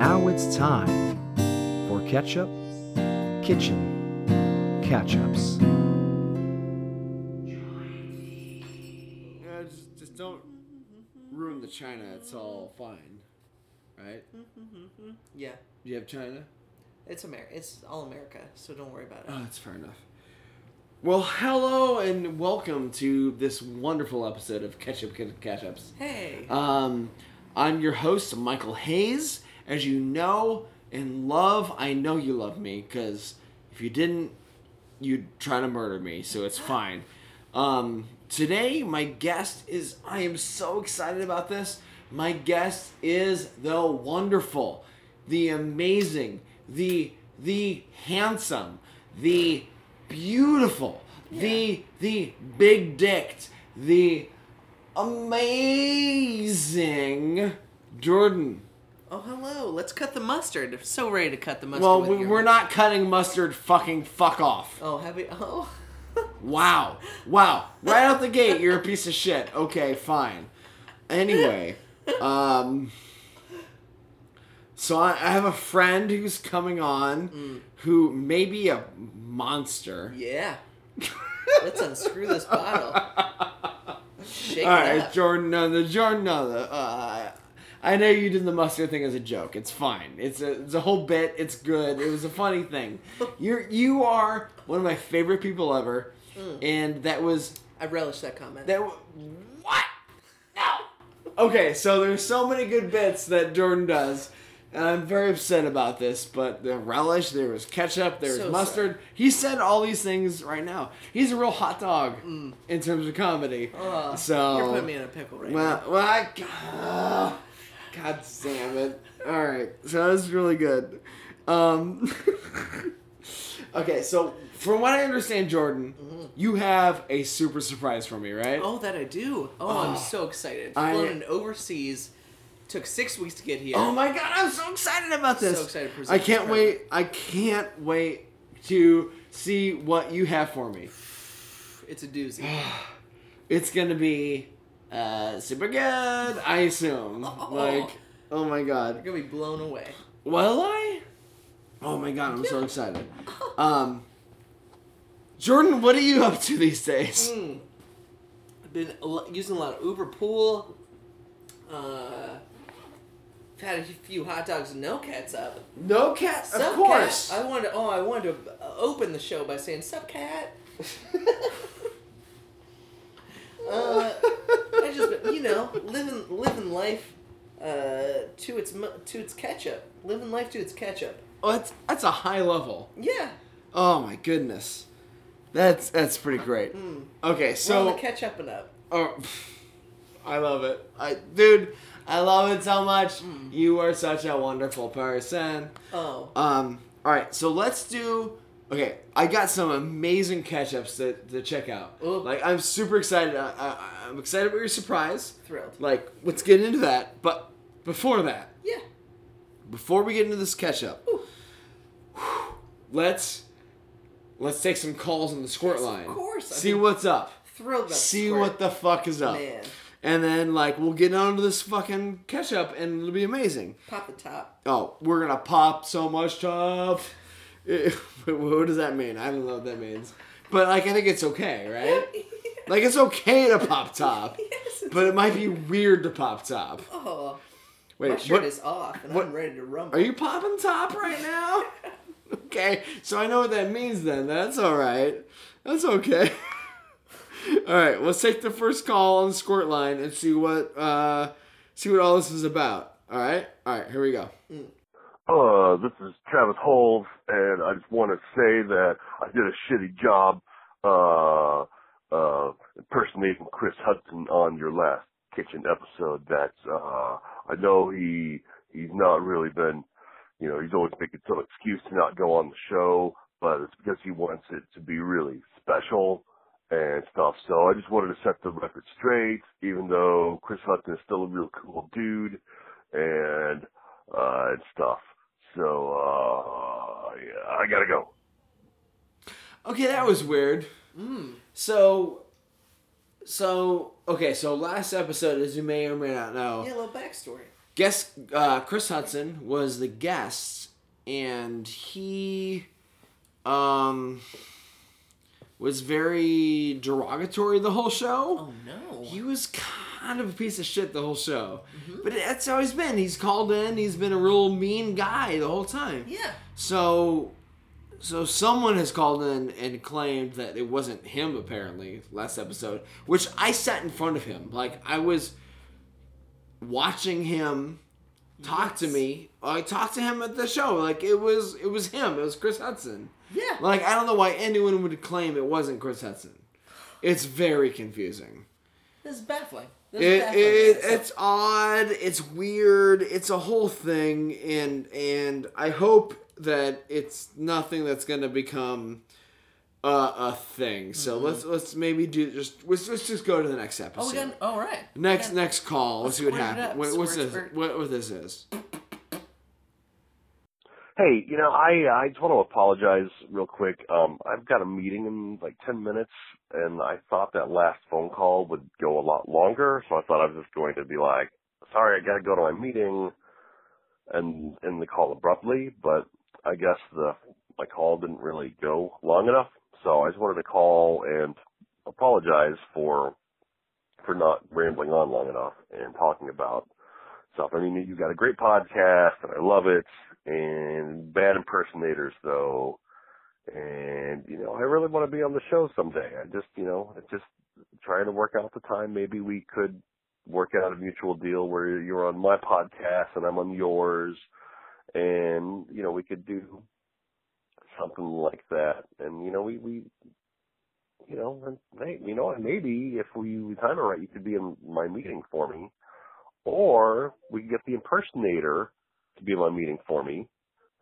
Now it's time for Ketchup Kitchen Catch Ups. Yeah, just, just don't ruin the China. It's all fine, right? Yeah, you have China? it's America. It's all America, so don't worry about it. Oh, that's fair enough. Well, hello and welcome to this wonderful episode of Ketchup Catch Ups. hey, Um, I'm your host, Michael Hayes. As you know and love, I know you love me because if you didn't, you'd try to murder me, so it's fine. Um, today, my guest is, I am so excited about this. My guest is the wonderful, the amazing, the the handsome, the beautiful, the the big dicked, the amazing Jordan. Oh hello. Let's cut the mustard. So ready to cut the mustard. Well, with we, we're not cutting mustard. Fucking fuck off. Oh, have we? Oh, Wow. Wow. Right out the gate, you're a piece of shit. Okay, fine. Anyway, um, so I, I have a friend who's coming on who may be a monster. yeah. Let's unscrew this bottle. Shake All it up. Jordan. No, the Jordan. No, the. Uh, I know you did the mustard thing as a joke. It's fine. It's a it's a whole bit. It's good. It was a funny thing. You're you are one of my favorite people ever, and that was I relish that comment. that. What? No. Okay, so there's so many good bits that Jordan does. And I'm very upset about this, but the relish, there was ketchup, there was So mustard. He said all these things right now. He's a real hot dog in terms of comedy. Oh, so You're putting me in a pickle right now. well, well, I, uh, God damn it. All right, so that was really good. Um, okay, so from what I understand, Jordan, you have a super surprise for me, right? Oh, that I do. Oh, I'm so excited. I- Flown overseas. Took six weeks to get here. Oh my god, I'm so excited about this. So excited to present I can't present. wait. I can't wait to see what you have for me. It's a doozy. It's gonna be uh, super good, I assume. Like, oh my god. You're gonna be blown away. Will I? Oh my god, I'm so excited. Um, Jordan, what are you up to these days? Mm. I've been using a lot of Uber Pool. Uh, I've had a few hot dogs and no ketchup. No cat, of course. Cat? I wanted. To, oh, I wanted to uh, open the show by saying "Sup, cat." uh, I just, you know, living living life uh, to its to its ketchup. Living life to its ketchup. Oh, that's that's a high level. Yeah. Oh my goodness, that's that's pretty great. Okay, So the ketchup and up. oh, I love it. I dude, I love it so much. You are such a wonderful person. Oh. Um, all right, so let's do. Okay, I got some amazing ketchups to, to check out. Ooh. Like, I'm super excited. I, I'm excited about your surprise. Thrilled. Like, let's get into that. But before that, Yeah. before we get into this ketchup, Ooh. let's let's take some calls on the squirt Yes, of line. course. I See mean, what's up. Thrilled about See squirt. what the fuck is up. Man. And then like we'll get onto this fucking ketchup and it'll be amazing. Pop the top. Oh, we're gonna pop so much top. what does that mean? I don't know what that means. But like, I think it's okay, right? Like, it's okay to pop top, Yes, but it might be weird to pop top. Oh. Wait, My shirt what? is off and what- I'm ready to rumble. Are you popping top right now? okay, so I know what that means. Then that's all right. That's okay. all right, let's take the first call on the squirt line and see what uh, see what all this is about. All right, all right, here we go. Uh, this is Travis Holmes, and I just want to say that I did a shitty job, uh, uh, impersonating Chris Hudson on your last kitchen episode. That's, uh, I know he, he's not really been, you know, he's always making some excuse to not go on the show, but it's because he wants it to be really special and stuff. So I just wanted to set the record straight, even though Chris Hudson is still a real cool dude and, uh, and stuff. So, uh, yeah, I gotta go. Okay, that was weird. Mm. So, so okay, so last episode, as you may or may not know, Yeah, a little backstory. guest uh, Chris Hudson was the guest, and he um was very derogatory the whole show. Oh no. He was kind of a piece of shit the whole show, mm-hmm. but that's how he's been. He's called in. He's been a real mean guy the whole time. yeah. So, so someone has called in and claimed that it wasn't him. Apparently, last episode, which I sat in front of him, like I was watching him talk to me. I talked to him at the show. Like it was, it was him. It was Chris Hudson. Yeah. Like I don't know why anyone would claim it wasn't Chris Hudson. It's very confusing. This is baffling. This It, baffling. it, it's odd. It's weird. It's a whole thing, and and I hope that it's nothing that's gonna become a, a thing. So let's let's maybe do just let's, let's just go to the next episode. Mm-hmm. oh, we got. All right. next Yeah. next call. Let's, Let's see what happens. What, what's this? What, what this is? Hey, you know, I I just want to apologize real quick. Um, I've got a meeting in like ten minutes, and I thought that last phone call would go a lot longer, so I thought I was just going to be like, "Sorry, I got to go to my meeting," and end the call abruptly. But I guess the my call didn't really go long enough, so I just wanted to call and apologize for for not rambling on long enough and talking about stuff. I mean, you've got a great podcast, and I love it. And bad impersonators, though. And you know, I really want to be on the show someday. I just, you know, just trying to work out the time. Maybe we could work out a mutual deal where you're on my podcast and I'm on yours, and you know, we could do something like that. And you know, we we you know, hey, you know, and maybe if we time it right, you could be in my meeting for me, or we could get the impersonator to be in my meeting for me.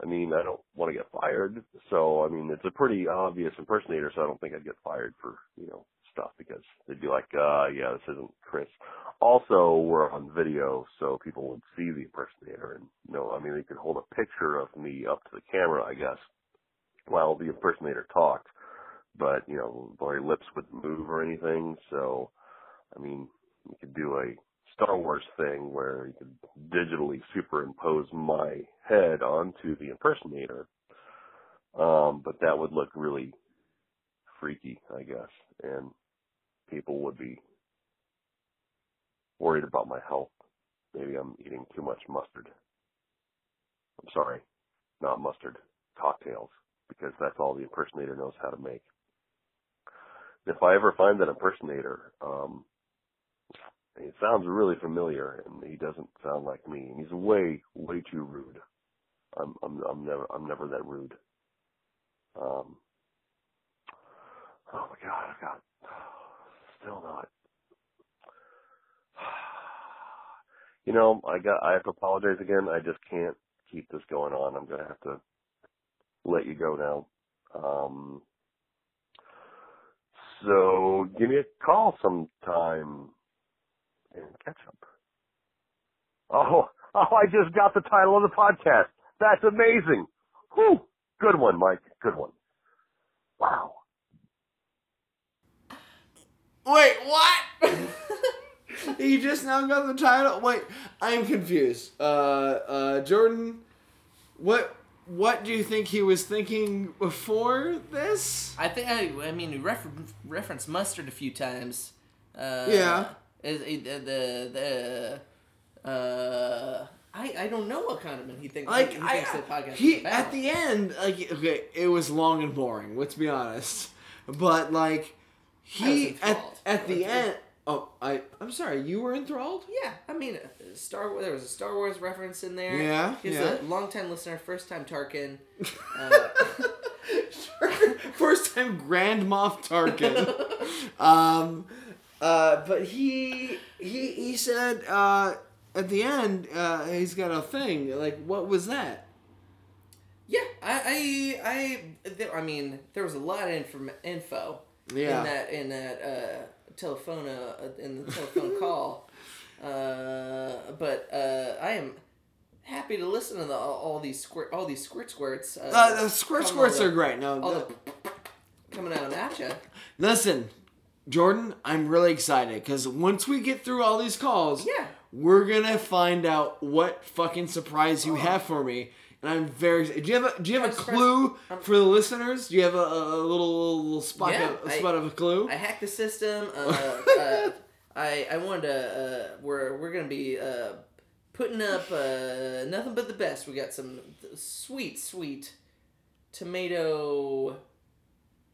I mean, I don't want to get fired, so I mean, it's a pretty obvious impersonator, so I don't think I'd get fired for you know stuff because they'd be like, uh, yeah, this isn't Chris. Also, we're on video, so people would see the impersonator, and you know, I mean, they could hold a picture of me up to the camera, I guess, while the impersonator talked but you know, my lips wouldn't move or anything. So, I mean, you could do a Star Wars thing where you could digitally superimpose my head onto the impersonator. Um, but that would look really freaky, I guess, and people would be worried about my health. Maybe I'm eating too much mustard. I'm sorry, not mustard, cocktails, because that's all the impersonator knows how to make if I ever find that impersonator, um, it sounds really familiar, and he doesn't sound like me, and he's way, way too rude. I'm, I'm, I'm never, I'm never that rude. Um, oh my God, I've got, still not. You know, I got, I have to apologize again. I just can't keep this going on. I'm gonna have to let you go now. Um, so give me a call sometime and catch up. Oh, oh, I just got the title of the podcast. That's amazing. Whew. Good one, Mike. Good one. Wow. Wait, what? he just now got the title. Wait, I'm confused. Uh, uh, Jordan, what what do you think he was thinking before this? I think I. I mean, we refer- referenced mustard a few times. Uh, Yeah. Is, is, the the uh, I I don't know what condiment he thinks. Like he I, thinks the podcast he about. at the end, like okay, it was long and boring. Let's be honest, but like he at at the end. Oh, I I'm sorry. You were enthralled. Yeah, I mean, uh, Star. There was a Star Wars reference in there. Yeah, He's yeah. a longtime listener, first time Tarkin. Uh, First time Grand Moff Tarkin. um, uh, but he he he said uh, at the end uh, he's got a thing. Like, what was that? yeah, I I I, there, I mean, there was a lot of inform- info Yeah. in that in that uh, telephone uh, in the telephone call. Uh, but uh, I am happy to listen to the, all, all these squirt all these squirt squirts. Uh, Uh, the squirt squirts all are great. No, all the- the coming out at you. listen, Jordan, I'm really excited because once we get through all these calls, Yeah. we're gonna find out what fucking surprise Oh. you have for me. And I'm very. Do you have a Do you have a clue for the listeners? Do you have a, a little little spot Yeah, of, a I- spot of a clue? I hacked the system. Uh, uh, I I wanted to. Uh, we're we're gonna be uh, putting up uh, nothing but the best. We got some sweet sweet tomato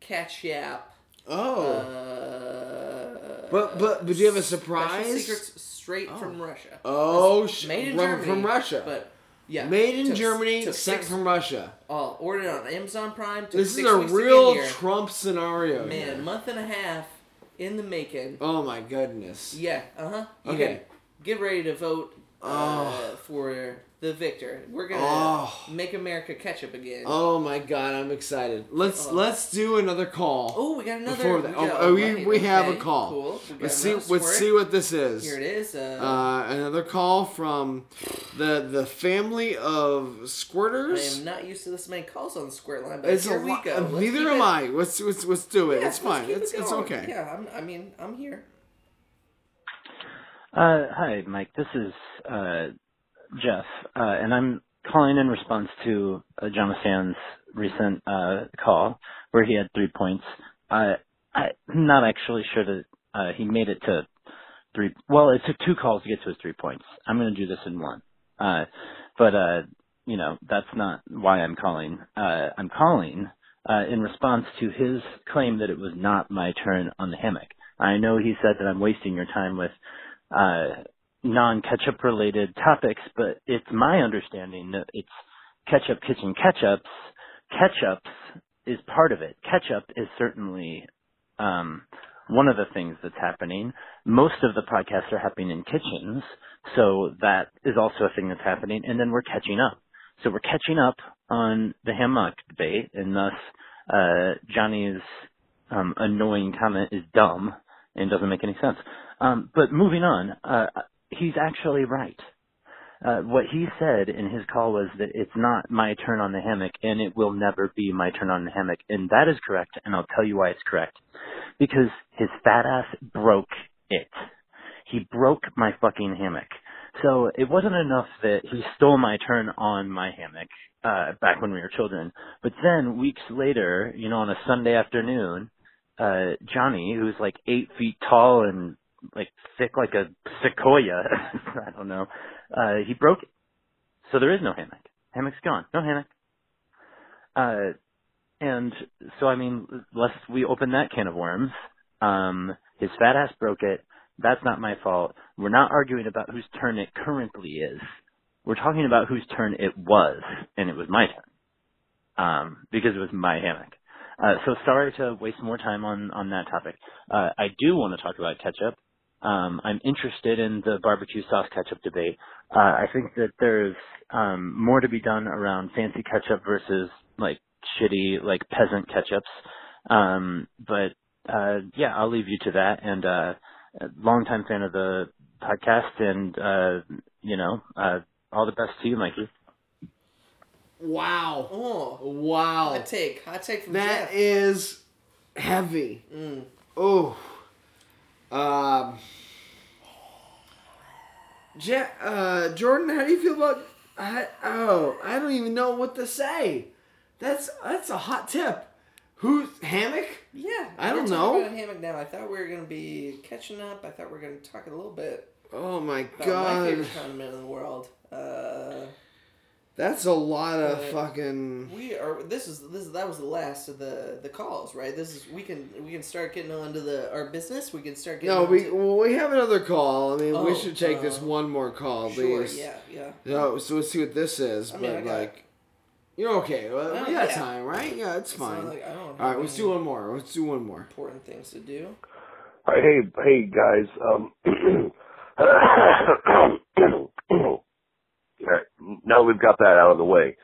catch ketchup. oh, Uh, But- but- but do you have a surprise? Secrets straight from Russia. oh, sh- made in from, Germany from Russia. But yeah, Made in took- Germany, took sent six- from Russia. Oh, ordered on Amazon Prime. This is a real. Trump scenario. man, here. month and a half in the making. Oh my goodness. Yeah, uh huh. Okay. Get ready to vote uh, Oh. for the victor. We're gonna Oh. make America ketchup again. Oh my god, I'm excited. Let's Oh. let's do another call. Oh, we got another. Before that, got- oh, oh, we, right, we have a call. Cool. Let's see. another Let's see what this is. Here it is. Uh, Uh, another call from the the family of squirters. I am not used to this many calls on the squirt line, but It's here a we lot. go. Let's Neither am it- I. Let's, let's let's do it. Yeah, it's fine. keep it It's it's okay. Yeah, I'm, I mean, I'm here. Uh, hi, Mike. This is uh, Jeff, uh, and I'm calling in response to uh, Sands' recent uh, call where he had three points. Uh, I'm not actually sure that uh, he made it to three. Well, it took two calls to get to his three points. I'm going to do this in one. Uh, but uh, you know, that's not why I'm calling. Uh, I'm calling uh, in response to his claim that it was not my turn on the hammock. I know he said that I'm wasting your time with uh, non-ketchup related topics, but it's my understanding that it's ketchup kitchen ketchups. Ketchups is part of it. Ketchup is certainly um, one of the things that's happening. Most of the podcasts are happening in kitchens, so that is also a thing that's happening. And then we're catching up. So we're catching up on the hammock debate, and thus uh, Johnny's um, annoying comment is dumb and doesn't make any sense. Um, but moving on, uh, he's actually right. Uh, what he said in his call was that it's not my turn on the hammock and it will never be my turn on the hammock. And that is correct. And I'll tell you why it's correct. Because his fat ass broke it. He broke my fucking hammock. So it wasn't enough that he stole my turn on my hammock, uh, back when we were children. But then weeks later, you know, on a Sunday afternoon, uh, Johnny, who's like eight feet tall and like thick like a sequoia, I don't know, uh, he broke it. So there is no hammock. Hammock's gone. No hammock. Uh, and so I mean, lest we open that can of worms, um, his fat ass broke it. That's not my fault. We're not arguing about whose turn it currently is. We're talking about whose turn it was, and it was my turn. Um, because it was my hammock. Uh, so sorry to waste more time on, on that topic. Uh, I do want to talk about ketchup. Um, I'm interested in the barbecue sauce ketchup debate. Uh, I think that there's um, more to be done around fancy ketchup versus like shitty, like peasant ketchups. Um, but uh, yeah, I'll leave you to that. And uh, a longtime fan of the podcast, and uh, you know, uh, all the best to you, Mikey. Wow. Oh, Wow. hot take, hot take from That Jeff. is heavy. Mm. Oh. Um. Ja- uh, Jordan, how do you feel about? I, oh, I don't even know what to say. That's that's a hot tip. Who's hammock? Yeah, I don't know. About hammock now. I thought we were gonna be catching up. I thought we were gonna talk a little bit Oh my about my god, favorite condiment in the world. Uh, that's a lot of Uh, fucking. we are. This is this. That was the last of the the calls, right? This is we can we can start getting on to the our business. We can start getting. No, on we to- well, we have another call. I mean, we Oh, should take this uh, one more call, sure. please. Yeah, yeah. No, so let's see what this is. I mean, but I got- like, you're okay. Well, Oh, we got yeah. time, right? Yeah, it's It's fine. like I don't. All right, let's do one more. Let's do one more. Important things to do. All right, hey, hey guys. Um, all right, now we've got that out of the way.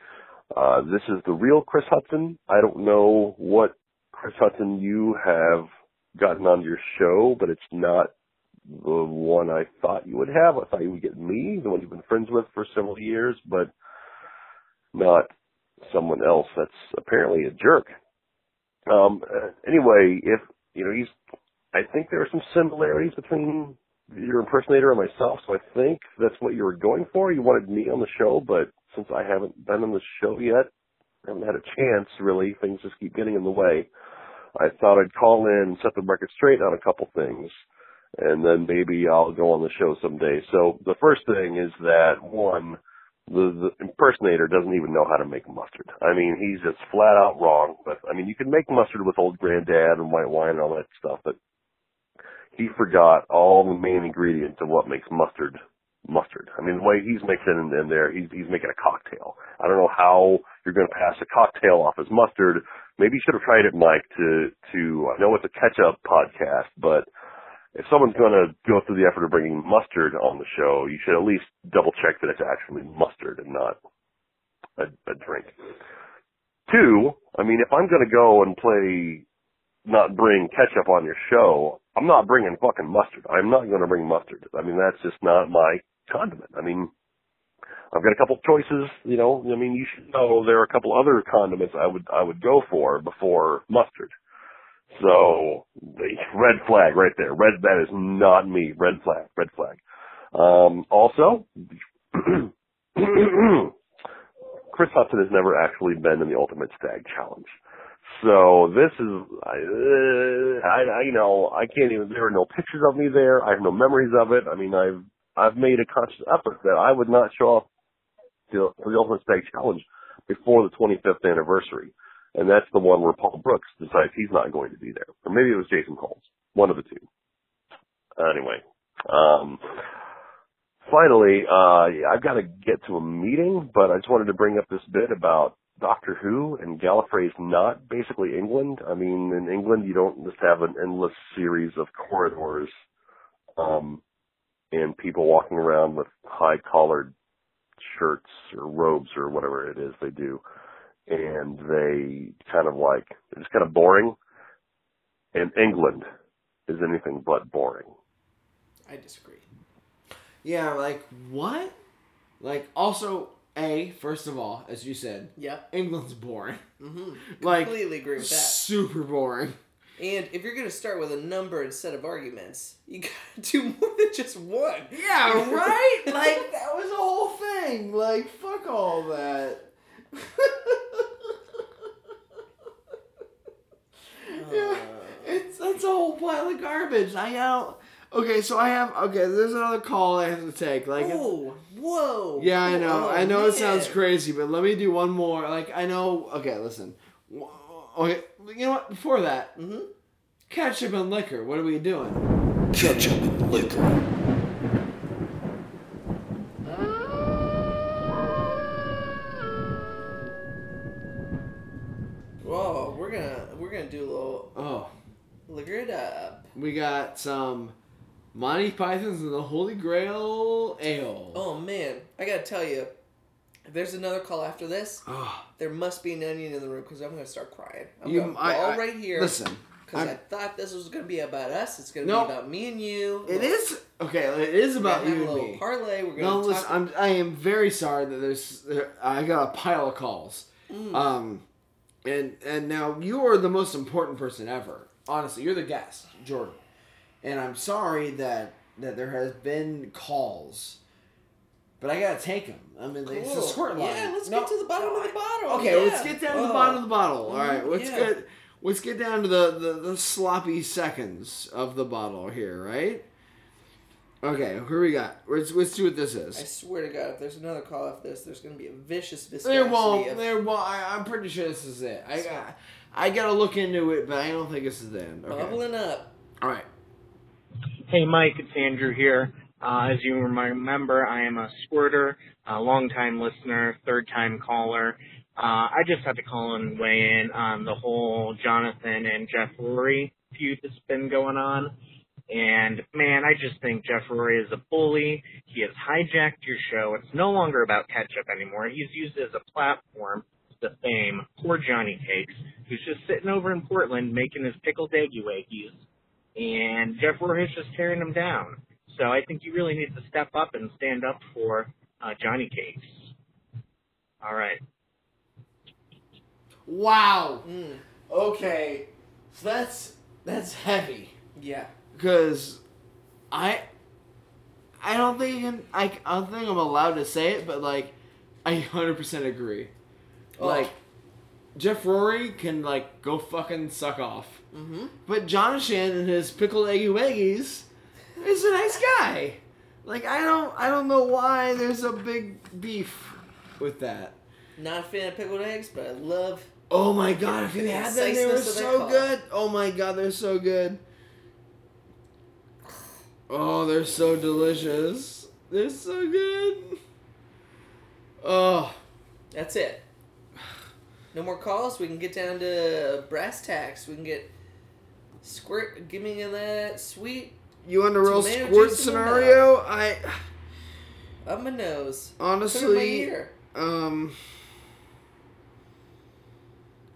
Uh, this is the real Chris Hudson. I don't know what Chris Hudson you have gotten on your show, but it's not the one I thought you would have. I thought you would get me, the one you've been friends with for several years, but not someone else that's apparently a jerk. Um, uh, anyway, if, you know, he's, I think there are some similarities between your impersonator of myself, so I think that's what you were going for. You wanted me on the show, but since I haven't been on the show yet, I haven't had a chance really. Things just keep getting in the way. I thought I'd call in and set the record straight on a couple things, and then maybe I'll go on the show someday. So the first thing is that one, the, the impersonator doesn't even know how to make mustard. I mean, he's just flat out wrong. But I mean, you can make mustard with old granddad and white wine and all that stuff, but he forgot all the main ingredients of what makes mustard mustard. I mean, the way he's mixing in, in there, he's he's making a cocktail. I don't know how you're going to pass a cocktail off as mustard. Maybe you should have tried it, Mike. To to I know it's a catch up podcast, but if someone's going to go through the effort of bringing mustard on the show, you should at least double check that it's actually mustard and not a, a drink. Two, I mean, if I'm going to go and play, not bring ketchup on your show, I'm not bringing fucking mustard. I'm not going to bring mustard. I mean, that's just not my condiment. I mean, I've got a couple choices, you know, I mean, you should know there are a couple other condiments I would, I would go for before mustard. So, the red flag right there. Red, that is not me. Red flag, red flag. Um, also, Chris Hudson has never actually been in the Ultimate Stag Challenge. So this is, I, uh, I, you know, I can't even. There are no pictures of me there. I have no memories of it. I mean, I've, I've made a conscious effort that I would not show up to, the Ultimate Stag Challenge before the 25th anniversary, and that's the one where Paul Brooks decides he's not going to be there, or maybe it was Jason Coles, one of the two. Anyway, um, finally, uh, I've got to get to a meeting, but I just wanted to bring up this bit about Doctor Who and Gallifrey's not basically England. I mean, in England, you don't just have an endless series of corridors, um, and people walking around with high collared shirts or robes or whatever it is they do. And they kind of like, it's kind of boring. And England is anything but boring. I disagree. Yeah, like what? Like also, a first of all, as you said, yeah, England's boring. Mm-hmm. Like Completely agree with that. super boring. And if you're gonna start with a number instead of arguments, you gotta do more than just one. Yeah, right. like that was the whole thing. Like fuck all that. yeah, it's that's a whole pile of garbage. I don't. Okay, so I have. Okay, there's another call I have to take. Like, it's- Oh, whoa. yeah, I know. Oh, I know it sounds crazy, but let me do one more. Like, I know. Okay, listen. Wh- Okay, you know what? Before that, Mhm. ketchup and liquor. What are we doing? Ketchup and liquor. Whoa, we're gonna we're gonna do a little Oh, liquor it up. we got some Monty Python's and the Holy Grail ale. Oh man, I gotta tell you, if there's another call after this, Oh, there must be an onion in the room because I'm gonna start crying. I'm you, gonna I, I- right here Listen, because I thought this was gonna be about us. It's gonna be about me and you. it is okay. It is about you a and little me. parlay. We're gonna No, talk. listen, I'm I am very sorry that there's there, I got a pile of calls. Mm. Um, and and now you are the most important person ever. Honestly, you're the guest, Jordan, and I'm sorry that that there has been calls, but I gotta take them. I mean, it's a Cool. squirt line. Yeah, let's No, get to the bottom of the bottle. Okay, Yeah. let's get down to the Oh. bottom of the bottle. All right, Mhm, let's yeah. get let's get down to the, the the sloppy seconds of the bottle here, right? Okay, here we got. Let's let's see what this is. I swear to God, if there's another call after this, there's gonna be a vicious There viscosity won't. of There won't. I, I'm pretty sure this is it. I got. I gotta look into it, but I don't think this is the end. Okay. bubbling up. All right. Hey, Mike, it's Andrew here. Uh, as you remember, I am a squirter, a long-time listener, third-time caller. Uh, I just had to call and weigh in on the whole Jonathan and Jeff Rory feud that's been going on. And man, I just think Jeff Rory is a bully. He has hijacked your show. It's no longer about ketchup anymore. He's used it as a platform to fame poor Johnny Cakes, who's just sitting over in Portland making his pickled eggy waggies and Jeff Rory is just tearing them down. So I think you really need to step up and stand up for uh, Johnny Cakes. All right. Wow. Mm, Okay. So that's that's heavy yeah. because I I don't think I'm, I, I don't think I'm allowed to say it, but like, I hundred percent agree. Oh. Like, Jeff Rory can like go fucking suck off, Mm-hmm. but Jonathan and his pickled eggy weggies is a nice guy. Like I don't I don't know why there's a big beef with that. Not a fan of pickled eggs, but I love. Oh my god, if you had them, they were conciseness of that so good. Oh my god, they're so good. Oh, they're so delicious. They're so good. Oh, That's it. No more calls. We can get down to brass tacks. We can get squirt. Give me that sweet you want a real squirt juice in my scenario? I up my nose. In my honestly, um,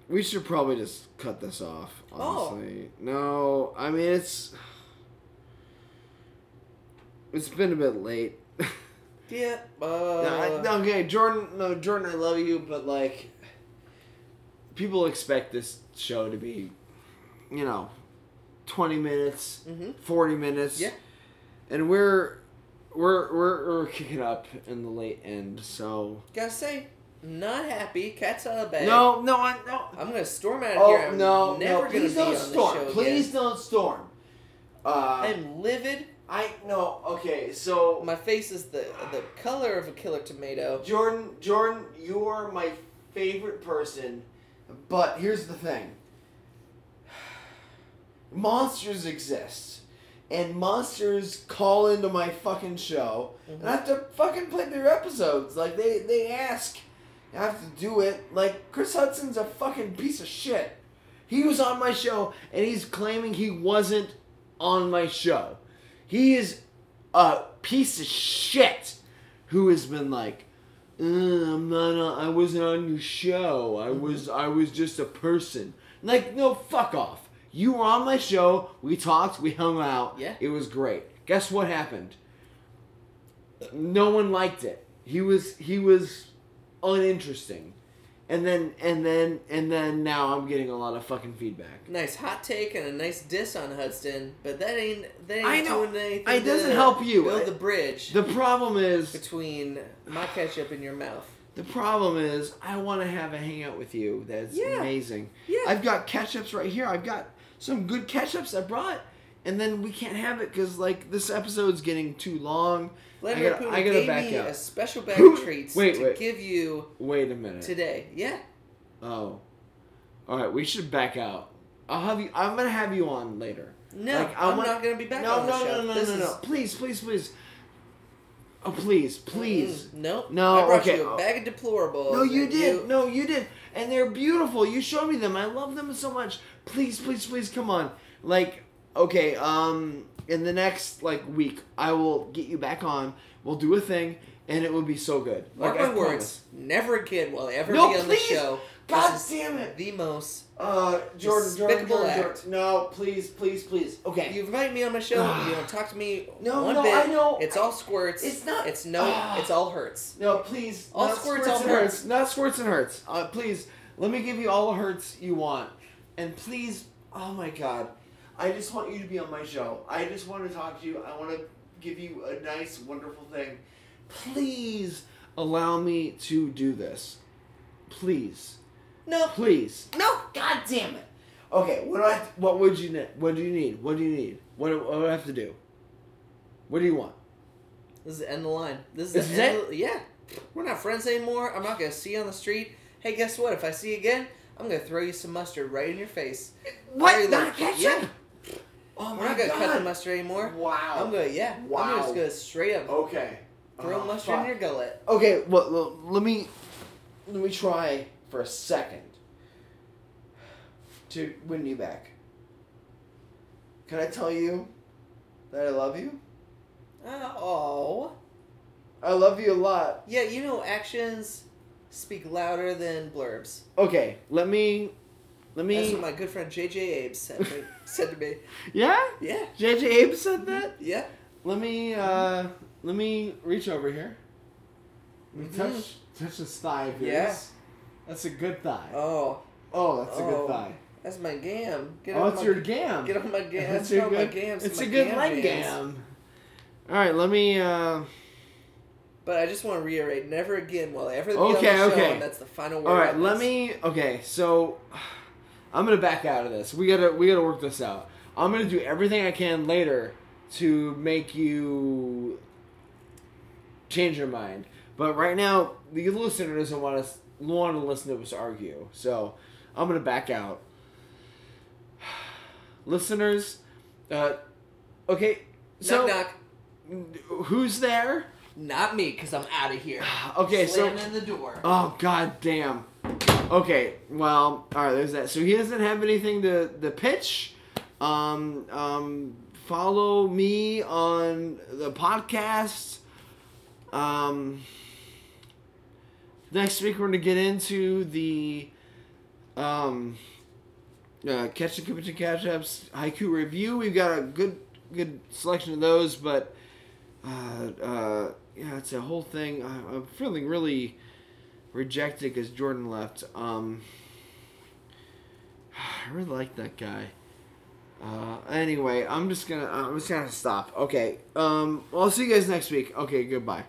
we should probably just cut this off. Oh. Honestly, no. I mean, it's it's been a bit late. Yeah. Uh, No, I, okay, Jordan. No, Jordan, I love you, but like, people expect this show to be, you know, twenty minutes, Mhm. forty minutes. Yeah. and we're we're we're we're kicking up in the late end. So Gotta say, not happy. Cat's out of the bag. no, no, I no. I'm gonna storm out of Oh here. I'm no, never no! gonna Please don't storm. Please again. don't storm. Uh, I'm livid. I no. Okay, so My face is the the color of a killer tomato. Jordan, Jordan, you are my favorite person, but here's the thing. Monsters exist, and monsters call into my fucking show, and I have to fucking play their episodes. Like they they ask, I have to do it. Like Chris Hudson's a fucking piece of shit. He was on my show, and he's claiming he wasn't on my show. He is a piece of shit who has been like, "Uh, Eh, I'm not. On, I wasn't on your show. I mm-hmm. was. I was just a person. Like, no, fuck off. You were on my show. We talked. We hung out. Yeah. It was great. Guess what happened? No one liked it. He was. He was uninteresting. And then and then and then now I'm getting a lot of fucking feedback. Nice hot take and a nice diss on Hudson, but that ain't that ain't I know. doing anything. It doesn't help you. Build I- the bridge The problem is between my ketchup and your mouth. The problem is, I want to have a hangout with you. That's Yeah. amazing. Yeah. I've got ketchups right here. I've got some good ketchups I brought, and then we can't have it because like this episode's getting too long. Vladimir I gotta- Putin I gotta gave back me out. a special bag of treats wait, to wait. give you Wait a minute. today. Yeah. Oh, all right. We should back out. I'll have you. I'm gonna have you on later. No, Like, I I'm want- not gonna be back no, on the no, show. no, no, This no, no, is- Please, please, please. Oh, please, please. Mm, no, No, I brought okay. you a bag of deplorables. No, you and did. No, you did. And they're beautiful. You showed me them. I love them so much. Please, please, please, come on. Like, okay, um, in the next like week, I will get you back on. We'll do a thing, and it will be so good. Mark like, my words. Never again will I ever No, be on please. the show. God damn it. The most. Uh, Jordan, Jordan, Despicable Jordan. Jordan. No, please, please, please. Okay. You invite me on my show. you don't talk to me No, no, bit. I know. It's all squirts. It's not- It's no. It's all hurts. No, please. All not squirts, squirts all and hurts. hurts. Not squirts and hurts. Uh, please, let me give you all the hurts you want. And please, oh my god, I just want you to be on my show. I just want to talk to you. I want to give you a nice, wonderful thing. Please allow me to do this. Please, No. please. No, god damn it. Okay, what do I? What would you need? What do you need? What do you need? What do, what do I have to do? What do you want? This is the end of the line. This is This the end it? Of, yeah. We're not friends anymore. I'm not gonna see you on the street. Hey, guess what? If I see you again, I'm gonna throw you some mustard right in your face. What? Are you Not like- ketchup? Yeah. Oh We're not gonna god. cut the mustard anymore. Wow. I'm gonna yeah. I'm Wow. just gonna straight up Okay. throw Oh, mustard in fuck. your gullet. Okay, well, well, let me let me try for a second to win you back. Can I tell you that I love you? Oh. I love you a lot. Yeah, you know actions speak louder than blurbs. Okay, let me let That's me what my good friend JJ Abe said, said to me. Yeah? Yeah. JJ Abe said that? Yeah. Let me uh let me reach over here. Let me touch touch this thigh yours. Yeah. That's a good thigh. Oh, Oh, that's a Oh. good thigh. that's my gam. Get oh, it's my, your gam. Get on my gam. It's That's your good, my gams. It's my a good gam leg gam. All right, let me. Uh, But I just want to reiterate: never again will I ever be Okay, on the show, okay. and that's the final word. all right, let this. me. Okay, so I'm gonna back out of this. We gotta we gotta work this out. I'm gonna do everything I can later to make you change your mind. But right now, the listener doesn't want us want to listen to us argue. So I'm gonna back out. Listeners, uh, okay. So knock knock. who's there? Not me, because I'm out of here. Okay, so Slamming in the door. Oh god damn. Okay, well, all right. There's that. So he doesn't have anything to the pitch. Um, um, follow me on the podcast. Um, next week we're gonna get into the um, uh, catch the Kipper catch ups haiku review. We've got a good good selection of those, but uh, uh, yeah, it's a whole thing. I, I'm feeling really rejected because Jordan left. Um, I really like that guy. Uh, anyway, I'm just gonna I'm just gonna stop. Okay. Um, I'll see you guys next week. Okay, goodbye.